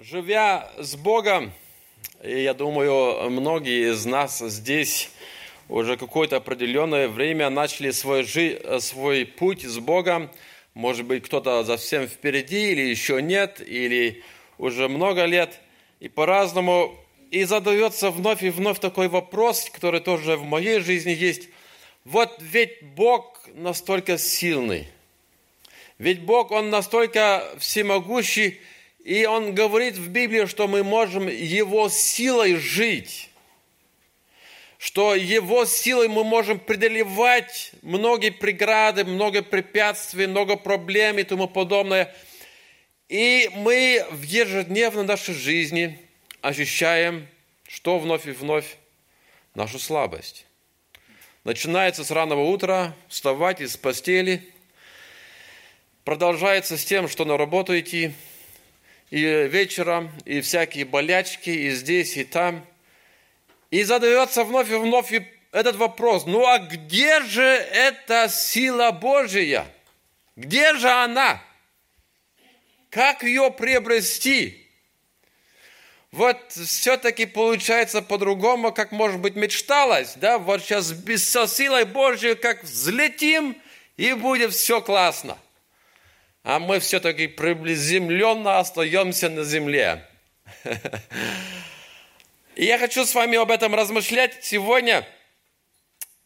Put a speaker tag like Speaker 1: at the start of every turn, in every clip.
Speaker 1: Живя с Богом, и я думаю, многие из нас здесь уже какое-то определенное время начали свой, жи- свой путь с Богом. Может быть, кто-то совсем впереди, или еще нет, или уже много лет. И по-разному. И задается вновь и вновь такой вопрос, который тоже в моей жизни есть. Вот ведь Бог настолько сильный. Ведь Бог, Он настолько всемогущий, и он говорит в Библии, что мы можем его силой жить. Что его силой мы можем преодолевать многие преграды, много препятствий, много проблем и тому подобное. И мы в ежедневной нашей жизни ощущаем, что вновь и вновь нашу слабость. Начинается с раннего утра, вставать из постели, продолжается с тем, что на работу идти – и вечером, и всякие болячки, и здесь, и там. И задается вновь и вновь этот вопрос, ну а где же эта сила Божия? Где же она? Как ее приобрести? Вот все-таки получается по-другому, как, может быть, мечталось, да? Вот сейчас без со силой Божьей как взлетим, и будет все классно – а мы все-таки приземленно остаемся на земле. И я хочу с вами об этом размышлять сегодня.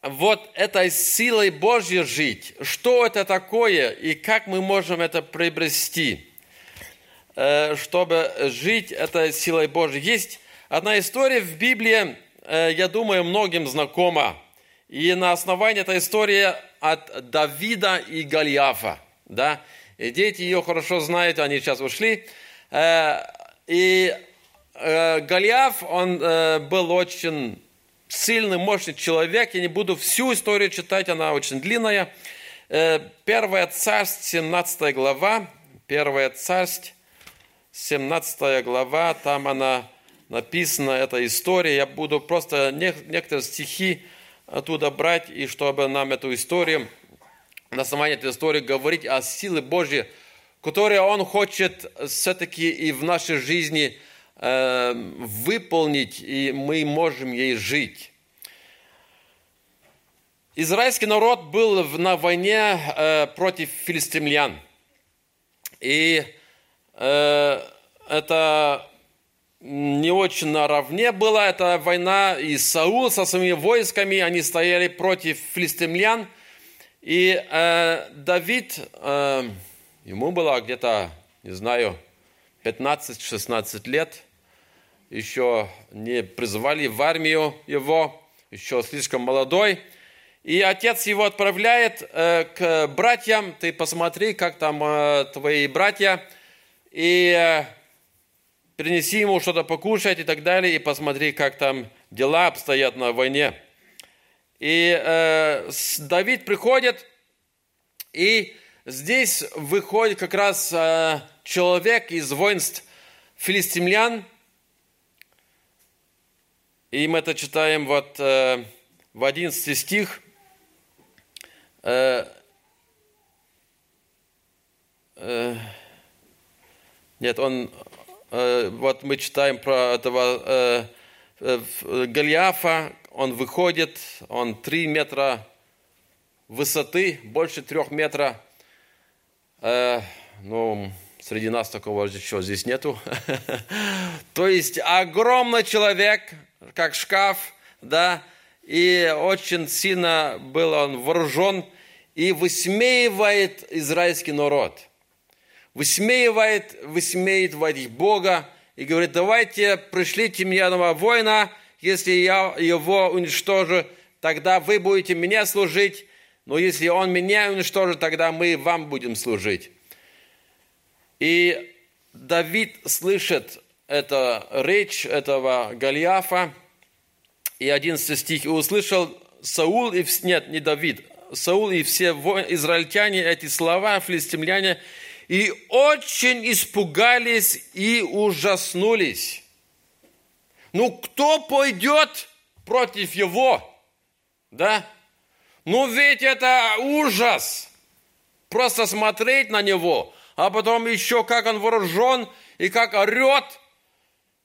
Speaker 1: Вот этой силой Божьей жить. Что это такое и как мы можем это приобрести, э, чтобы жить этой силой Божьей. Есть одна история в Библии, э, я думаю, многим знакома. И на основании этой истории от Давида и Голиафа. Да? И дети ее хорошо знают, они сейчас ушли. Э, и э, Голиаф, он э, был очень сильный, мощный человек. Я не буду всю историю читать, она очень длинная. Первая царств, 17 глава. Первая царств, 17 глава, там она написана, эта история. Я буду просто некоторые стихи оттуда брать, и чтобы нам эту историю на основании этой истории говорить о силе Божьей, которую Он хочет все-таки и в нашей жизни э, выполнить, и мы можем ей жить. Израильский народ был на войне э, против филистимлян. И э, это не очень наравне была эта война. И Саул со своими войсками, они стояли против филистимлян – и э, Давид, э, ему было где-то, не знаю, 15-16 лет, еще не призвали в армию его, еще слишком молодой. И отец его отправляет э, к братьям, ты посмотри, как там э, твои братья, и э, принеси ему что-то покушать и так далее, и посмотри, как там дела обстоят на войне. И э, Давид приходит, и здесь выходит как раз э, человек из воинств филистимлян. И мы это читаем вот э, в 11 стих. Э, э, нет, он, э, вот мы читаем про этого э, э, Голиафа, он выходит, он три метра высоты, больше трех метра. Э, ну, среди нас такого еще здесь нету. То есть огромный человек, как шкаф, да, и очень сильно был он вооружен и высмеивает израильский народ. Высмеивает, высмеивает Бога и говорит, давайте пришлите мне одного воина, если я его уничтожу, тогда вы будете мне служить, но если он меня уничтожит, тогда мы вам будем служить. И Давид слышит эту речь этого Голиафа, и 11 стих, «И услышал Саул, и, нет, не Давид, Саул и все израильтяне эти слова, филистимляне, и очень испугались и ужаснулись. Ну, кто пойдет против его? Да? Ну, ведь это ужас. Просто смотреть на него, а потом еще как он вооружен, и как орет,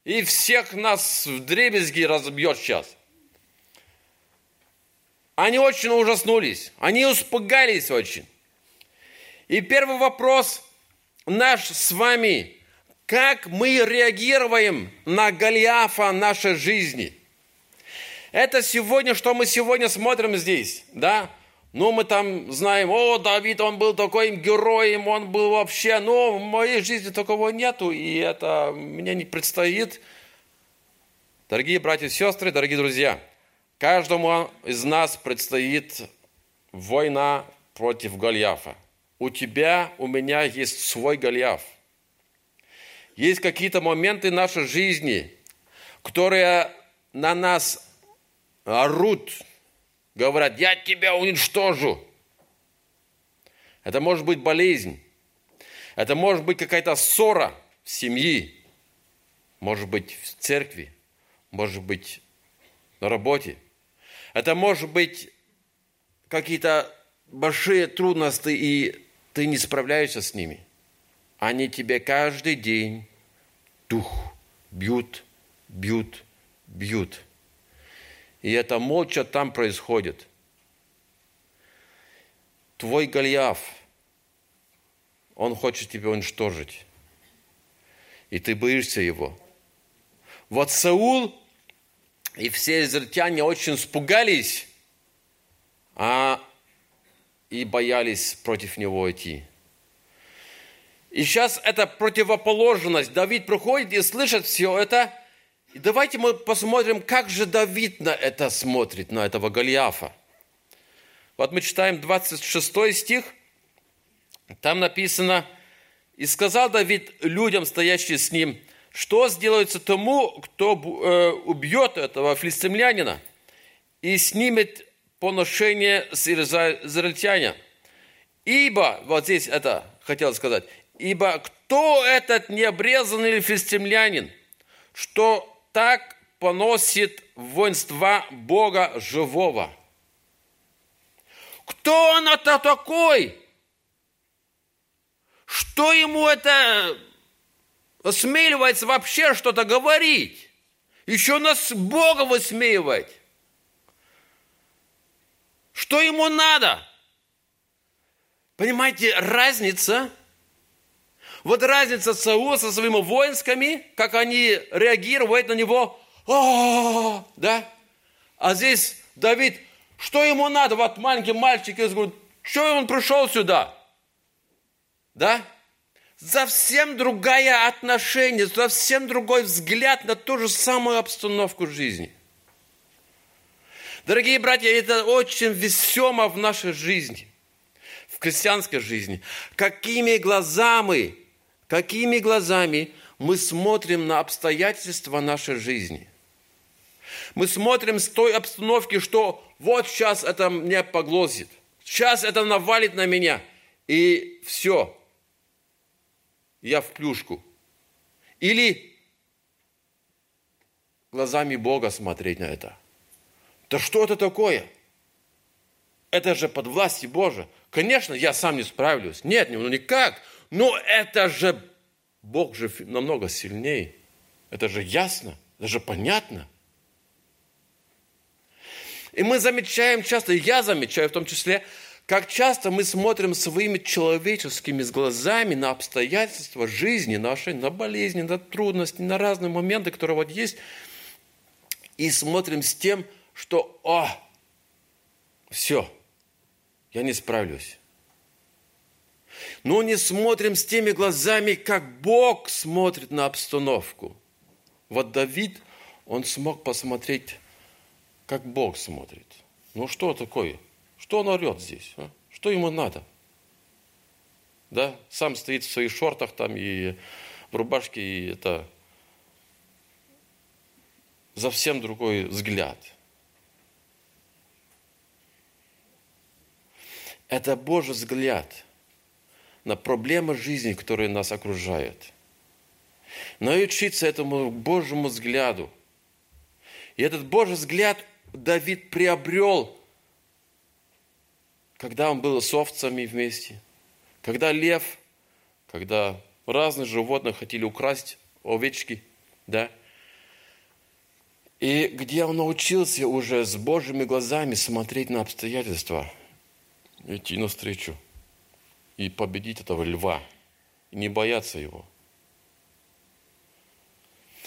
Speaker 1: и всех нас в дребезги разобьет сейчас. Они очень ужаснулись, они испугались очень. И первый вопрос наш с вами, как мы реагируем на Голиафа нашей жизни? Это сегодня, что мы сегодня смотрим здесь, да? Ну, мы там знаем, о, Давид, он был таким героем, он был вообще, но в моей жизни такого нету, и это мне не предстоит. Дорогие братья и сестры, дорогие друзья, каждому из нас предстоит война против Гольяфа. У тебя, у меня есть свой Гольяф. Есть какие-то моменты нашей жизни, которые на нас орут, говорят, я тебя уничтожу. Это может быть болезнь. Это может быть какая-то ссора в семье. Может быть в церкви. Может быть на работе. Это может быть какие-то большие трудности, и ты не справляешься с ними. Они тебе каждый день дух бьют, бьют, бьют. И это молча там происходит. Твой Гольяф, он хочет тебя уничтожить. И ты боишься его. Вот Саул и все израильтяне очень испугались, а и боялись против него идти. И сейчас это противоположность. Давид проходит и слышит все это – и давайте мы посмотрим, как же Давид на это смотрит, на этого Голиафа. Вот мы читаем 26 стих, там написано, «И сказал Давид людям, стоящим с ним, что сделается тому, кто э, убьет этого филистимлянина и снимет поношение с израильтяня. Ибо, вот здесь это хотел сказать, ибо кто этот необрезанный филистимлянин, что так поносит воинства Бога живого. Кто он это такой? Что ему это осмеливается вообще что-то говорить? Еще нас Бога высмеивать. Что ему надо? Понимаете, разница – вот разница Саула со своими воинскими, как они реагируют на него, а, да? А здесь Давид, что ему надо? Вот маленький мальчик, и говорит, что он пришел сюда? Да? Совсем другая отношение, совсем другой взгляд на ту же самую обстановку жизни. Дорогие братья, это очень весомо в нашей жизни, в крестьянской жизни. Какими глазами какими глазами мы смотрим на обстоятельства нашей жизни. Мы смотрим с той обстановки, что вот сейчас это меня поглотит, сейчас это навалит на меня, и все, я в плюшку. Или глазами Бога смотреть на это. Да что это такое? Это же под властью Божией. Конечно, я сам не справлюсь. Нет, ну никак. Но это же Бог же намного сильнее. Это же ясно, это же понятно. И мы замечаем часто, я замечаю в том числе, как часто мы смотрим своими человеческими глазами на обстоятельства жизни нашей, на болезни, на трудности, на разные моменты, которые вот есть, и смотрим с тем, что, о, все, я не справлюсь но не смотрим с теми глазами, как Бог смотрит на обстановку. Вот Давид, он смог посмотреть, как Бог смотрит. Ну что такое? Что он орет здесь? А? Что ему надо? Да, сам стоит в своих шортах там и в рубашке, и это совсем другой взгляд. Это Божий взгляд – на проблемы жизни, которые нас окружают. Научиться этому Божьему взгляду. И этот Божий взгляд Давид приобрел, когда он был с овцами вместе, когда лев, когда разные животные хотели украсть, овечки, да. И где он научился уже с Божьими глазами смотреть на обстоятельства, идти навстречу и победить этого льва, и не бояться его.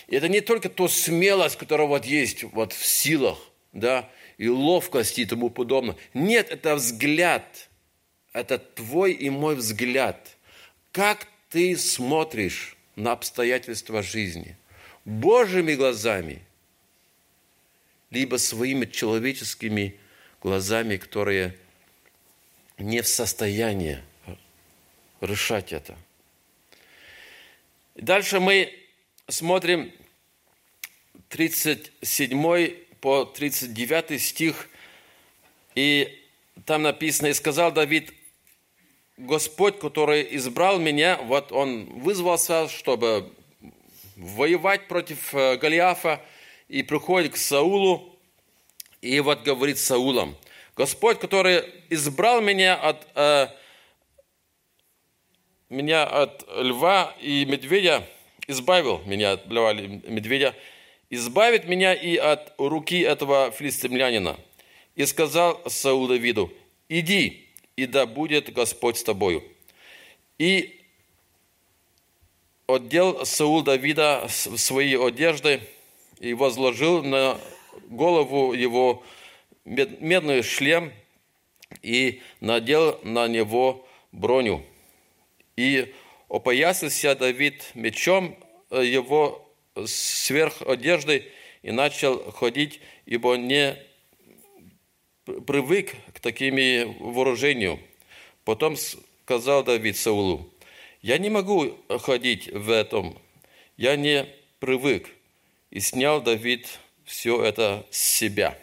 Speaker 1: И это не только то смелость, которая вот есть вот в силах, да, и ловкость и тому подобное. Нет, это взгляд. Это твой и мой взгляд. Как ты смотришь на обстоятельства жизни? Божьими глазами, либо своими человеческими глазами, которые не в состоянии решать это. Дальше мы смотрим 37 по 39 стих, и там написано, «И сказал Давид, Господь, который избрал меня, вот он вызвался, чтобы воевать против э, Голиафа, и приходит к Саулу, и вот говорит Саулом, Господь, который избрал меня от, э, меня от льва и медведя, избавил меня от льва и медведя, избавит меня и от руки этого филистимлянина. И сказал Саул Давиду, иди, и да будет Господь с тобою. И отдел Саул Давида свои одежды и возложил на голову его медный шлем и надел на него броню. И опоясался Давид мечом его сверх одежды и начал ходить, ибо не привык к такими вооружению. Потом сказал Давид Саулу, я не могу ходить в этом, я не привык. И снял Давид все это с себя.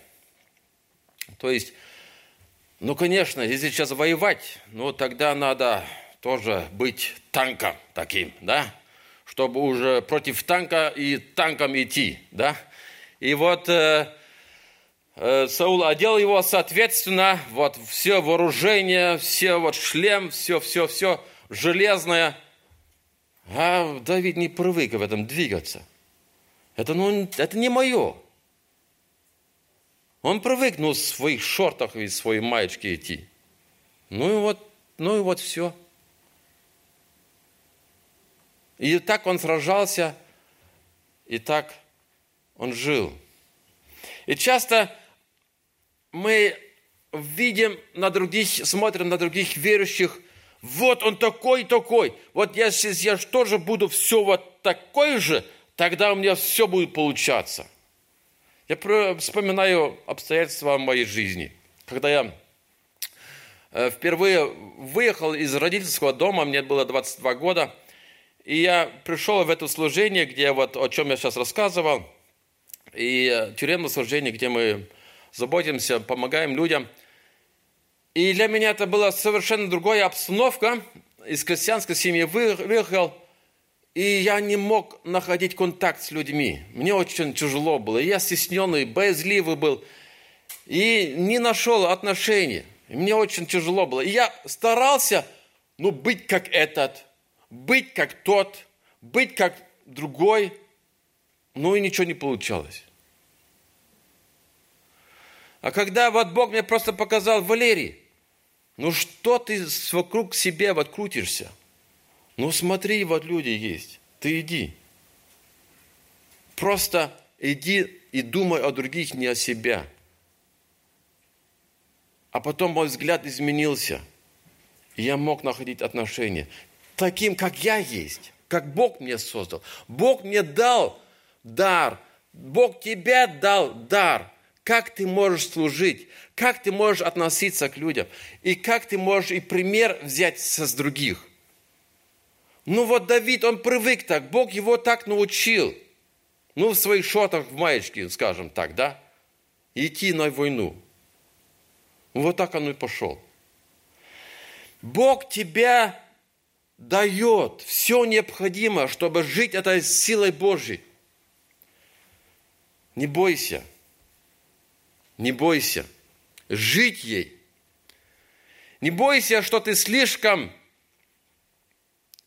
Speaker 1: То есть, ну, конечно, если сейчас воевать, ну, тогда надо тоже быть танком таким, да, чтобы уже против танка и танком идти, да. И вот э, э, Саул одел его, соответственно, вот все вооружение, все вот шлем, все, все, все железное. А Давид не привык в этом двигаться. Это, ну, это не мое. Он привык, ну, в своих шортах и в своей маечке идти. Ну и вот, ну и вот все. И так он сражался, и так он жил. И часто мы видим на других, смотрим на других верующих, вот он такой, такой. Вот я сейчас я тоже буду все вот такой же, тогда у меня все будет получаться. Я вспоминаю обстоятельства моей жизни. Когда я э, впервые выехал из родительского дома, мне было 22 года – и я пришел в это служение, где вот о чем я сейчас рассказывал, и э, тюремное служение, где мы заботимся, помогаем людям. И для меня это была совершенно другая обстановка. Из крестьянской семьи выехал, и я не мог находить контакт с людьми. Мне очень тяжело было. Я стесненный, боязливый был. И не нашел отношений. мне очень тяжело было. И я старался ну, быть как этот, быть как тот, быть как другой, ну и ничего не получалось. А когда вот Бог мне просто показал, Валерий, ну что ты вокруг себе вот крутишься? Ну смотри, вот люди есть, ты иди. Просто иди и думай о других, не о себе. А потом мой взгляд изменился. И я мог находить отношения таким, как я есть, как Бог мне создал. Бог мне дал дар. Бог тебе дал дар. Как ты можешь служить, как ты можешь относиться к людям, и как ты можешь и пример взять с других. Ну вот Давид, он привык так, Бог его так научил. Ну, в своих шотах, в маечке, скажем так, да? Идти на войну. Вот так он и пошел. Бог тебя дает все необходимое, чтобы жить этой силой Божьей. Не бойся. Не бойся. Жить ей. Не бойся, что ты слишком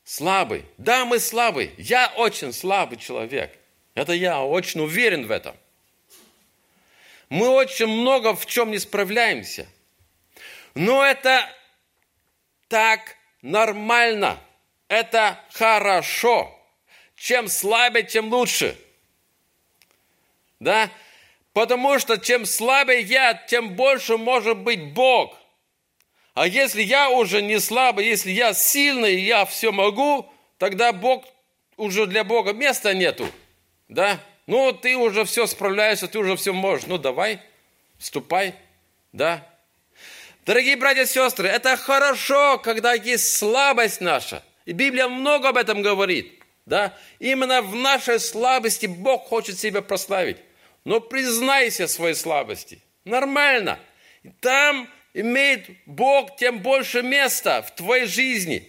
Speaker 1: слабый. Да, мы слабый. Я очень слабый человек. Это я очень уверен в этом. Мы очень много в чем не справляемся. Но это так нормально. Это хорошо. Чем слабее, тем лучше. Да? Потому что чем слабее я, тем больше может быть Бог. А если я уже не слабый, если я сильный, я все могу, тогда Бог, уже для Бога места нету. Да? Ну, ты уже все справляешься, ты уже все можешь. Ну, давай, вступай. Да? Дорогие братья и сестры, это хорошо, когда есть слабость наша. И Библия много об этом говорит. Да? Именно в нашей слабости Бог хочет себя прославить. Но признайся своей слабости. Нормально. Там имеет Бог тем больше места в твоей жизни.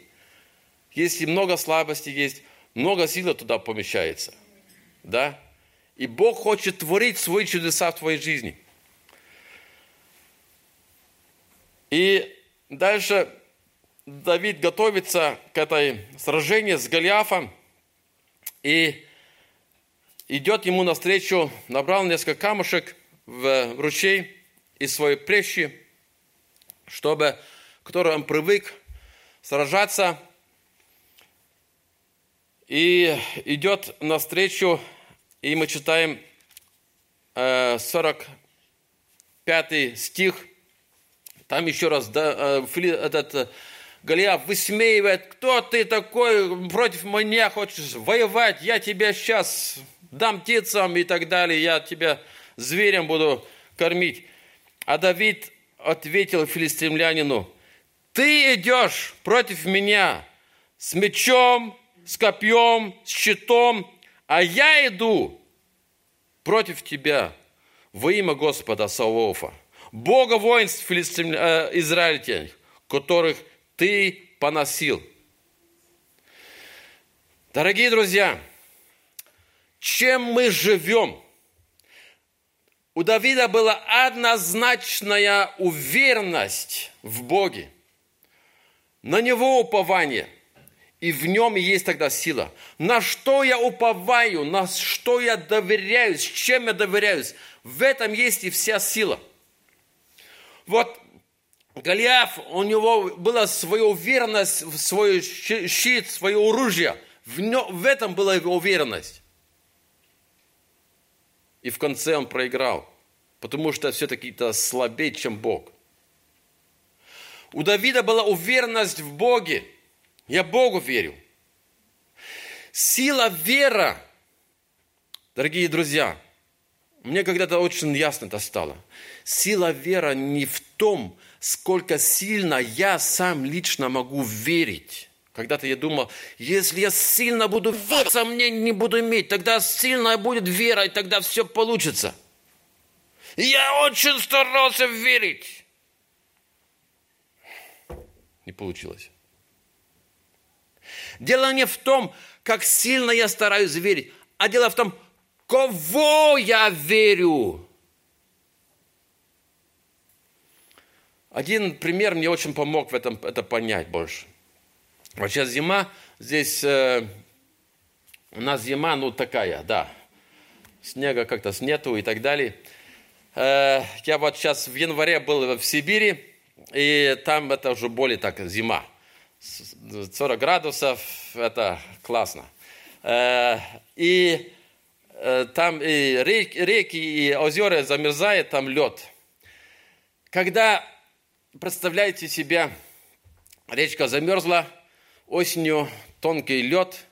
Speaker 1: Если много слабости есть, много силы туда помещается. Да? И Бог хочет творить свои чудеса в твоей жизни. И дальше Давид готовится к этой сражению с Голиафом. И идет ему навстречу, набрал несколько камушек в ручей из своей плещи, чтобы, который он привык сражаться, и идет навстречу, и мы читаем 45 э, стих, там еще раз да, э, этот э, Голиаф высмеивает, кто ты такой, против меня хочешь воевать, я тебя сейчас дам птицам и так далее, я тебя зверем буду кормить. А Давид ответил филистимлянину, ты идешь против меня с мечом, с копьем, с щитом, а я иду против тебя во имя Господа Савоофа, Бога воинств филистим, э, израильтян, которых ты поносил. Дорогие друзья, чем мы живем. У Давида была однозначная уверенность в Боге. На Него упование. И в нем есть тогда сила. На что я уповаю, на что я доверяюсь, чем я доверяюсь. В этом есть и вся сила. Вот Голиаф, у него была своя уверенность в свой щит, свое оружие. В, нем, в этом была его уверенность. И в конце он проиграл, потому что все-таки это слабее, чем Бог. У Давида была уверенность в Боге. Я Богу верю. Сила вера, дорогие друзья, мне когда-то очень ясно это стало. Сила вера не в том, сколько сильно я сам лично могу верить когда-то я думал, если я сильно буду верить, сомнений не буду иметь, тогда сильная будет вера, и тогда все получится. И я очень старался верить. Не получилось. Дело не в том, как сильно я стараюсь верить, а дело в том, кого я верю. Один пример мне очень помог в этом это понять больше. Вот сейчас зима, здесь э, у нас зима, ну такая, да, снега как-то нету и так далее. Э, я вот сейчас в январе был в Сибири, и там это уже более так зима. 40 градусов, это классно. Э, и э, там и реки, реки, и озера замерзают, там лед. Когда, представляете себе, речка замерзла, осенью тонкий лед,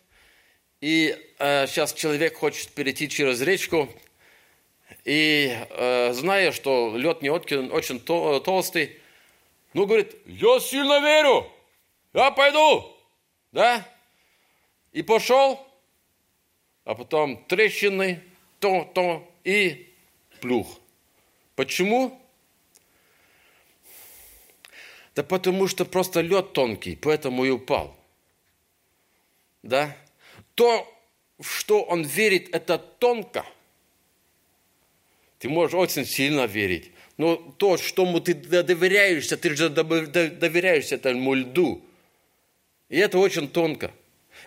Speaker 1: и э, сейчас человек хочет перейти через речку, и э, зная, что лед не очень, очень то, толстый, ну, говорит, я сильно верю, я пойду, да? И пошел, а потом трещины, то, то, и плюх. Почему? Да потому что просто лед тонкий, поэтому и упал да, то, что он верит, это тонко. Ты можешь очень сильно верить. Но то, что ты доверяешься, ты же доверяешься этому льду. И это очень тонко.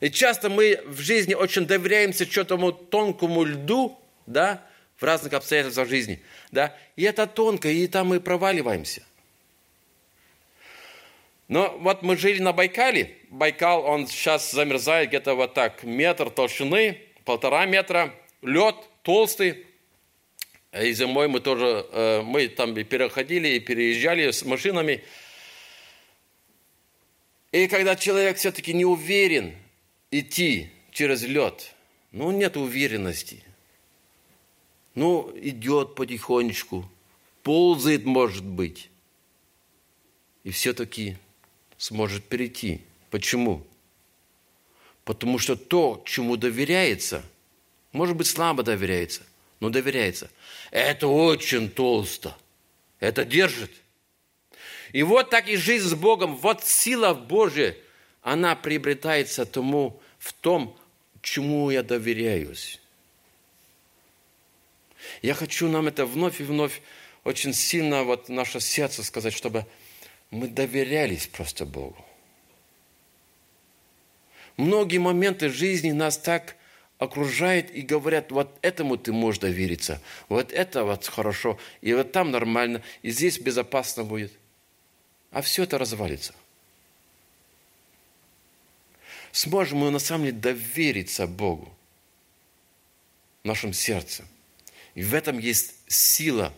Speaker 1: И часто мы в жизни очень доверяемся чему-то тонкому льду, да, в разных обстоятельствах жизни, да, и это тонко, и там мы проваливаемся. Но вот мы жили на Байкале, Байкал, он сейчас замерзает где-то вот так, метр толщины, полтора метра, лед толстый, и зимой мы тоже, э, мы там и переходили, и переезжали с машинами. И когда человек все-таки не уверен идти через лед, ну, нет уверенности. Ну, идет потихонечку, ползает, может быть. И все-таки сможет перейти. Почему? Потому что то, чему доверяется, может быть, слабо доверяется, но доверяется. Это очень толсто. Это держит. И вот так и жизнь с Богом, вот сила Божья, она приобретается тому, в том, чему я доверяюсь. Я хочу нам это вновь и вновь очень сильно вот наше сердце сказать, чтобы мы доверялись просто Богу. Многие моменты жизни нас так окружают и говорят, вот этому ты можешь довериться, вот это вот хорошо, и вот там нормально, и здесь безопасно будет. А все это развалится. Сможем мы на самом деле довериться Богу нашем сердце. И в этом есть сила,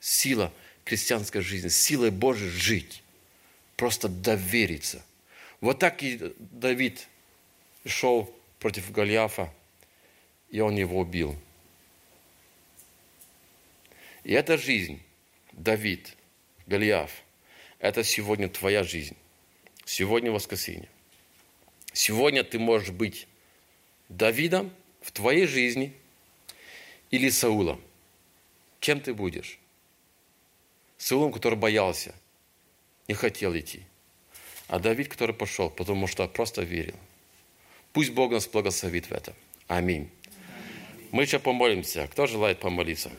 Speaker 1: сила крестьянской жизни, сила Божьей жить. Просто довериться. Вот так и Давид шел против Голиафа, и он его убил. И эта жизнь, Давид, Голиаф, это сегодня твоя жизнь. Сегодня воскресенье. Сегодня ты можешь быть Давидом в твоей жизни или Саулом. Кем ты будешь? Саулом, который боялся, не хотел идти. А Давид, который пошел, потому что просто верил. Пусть Бог нас благословит в этом. Аминь. Мы еще помолимся. Кто желает помолиться?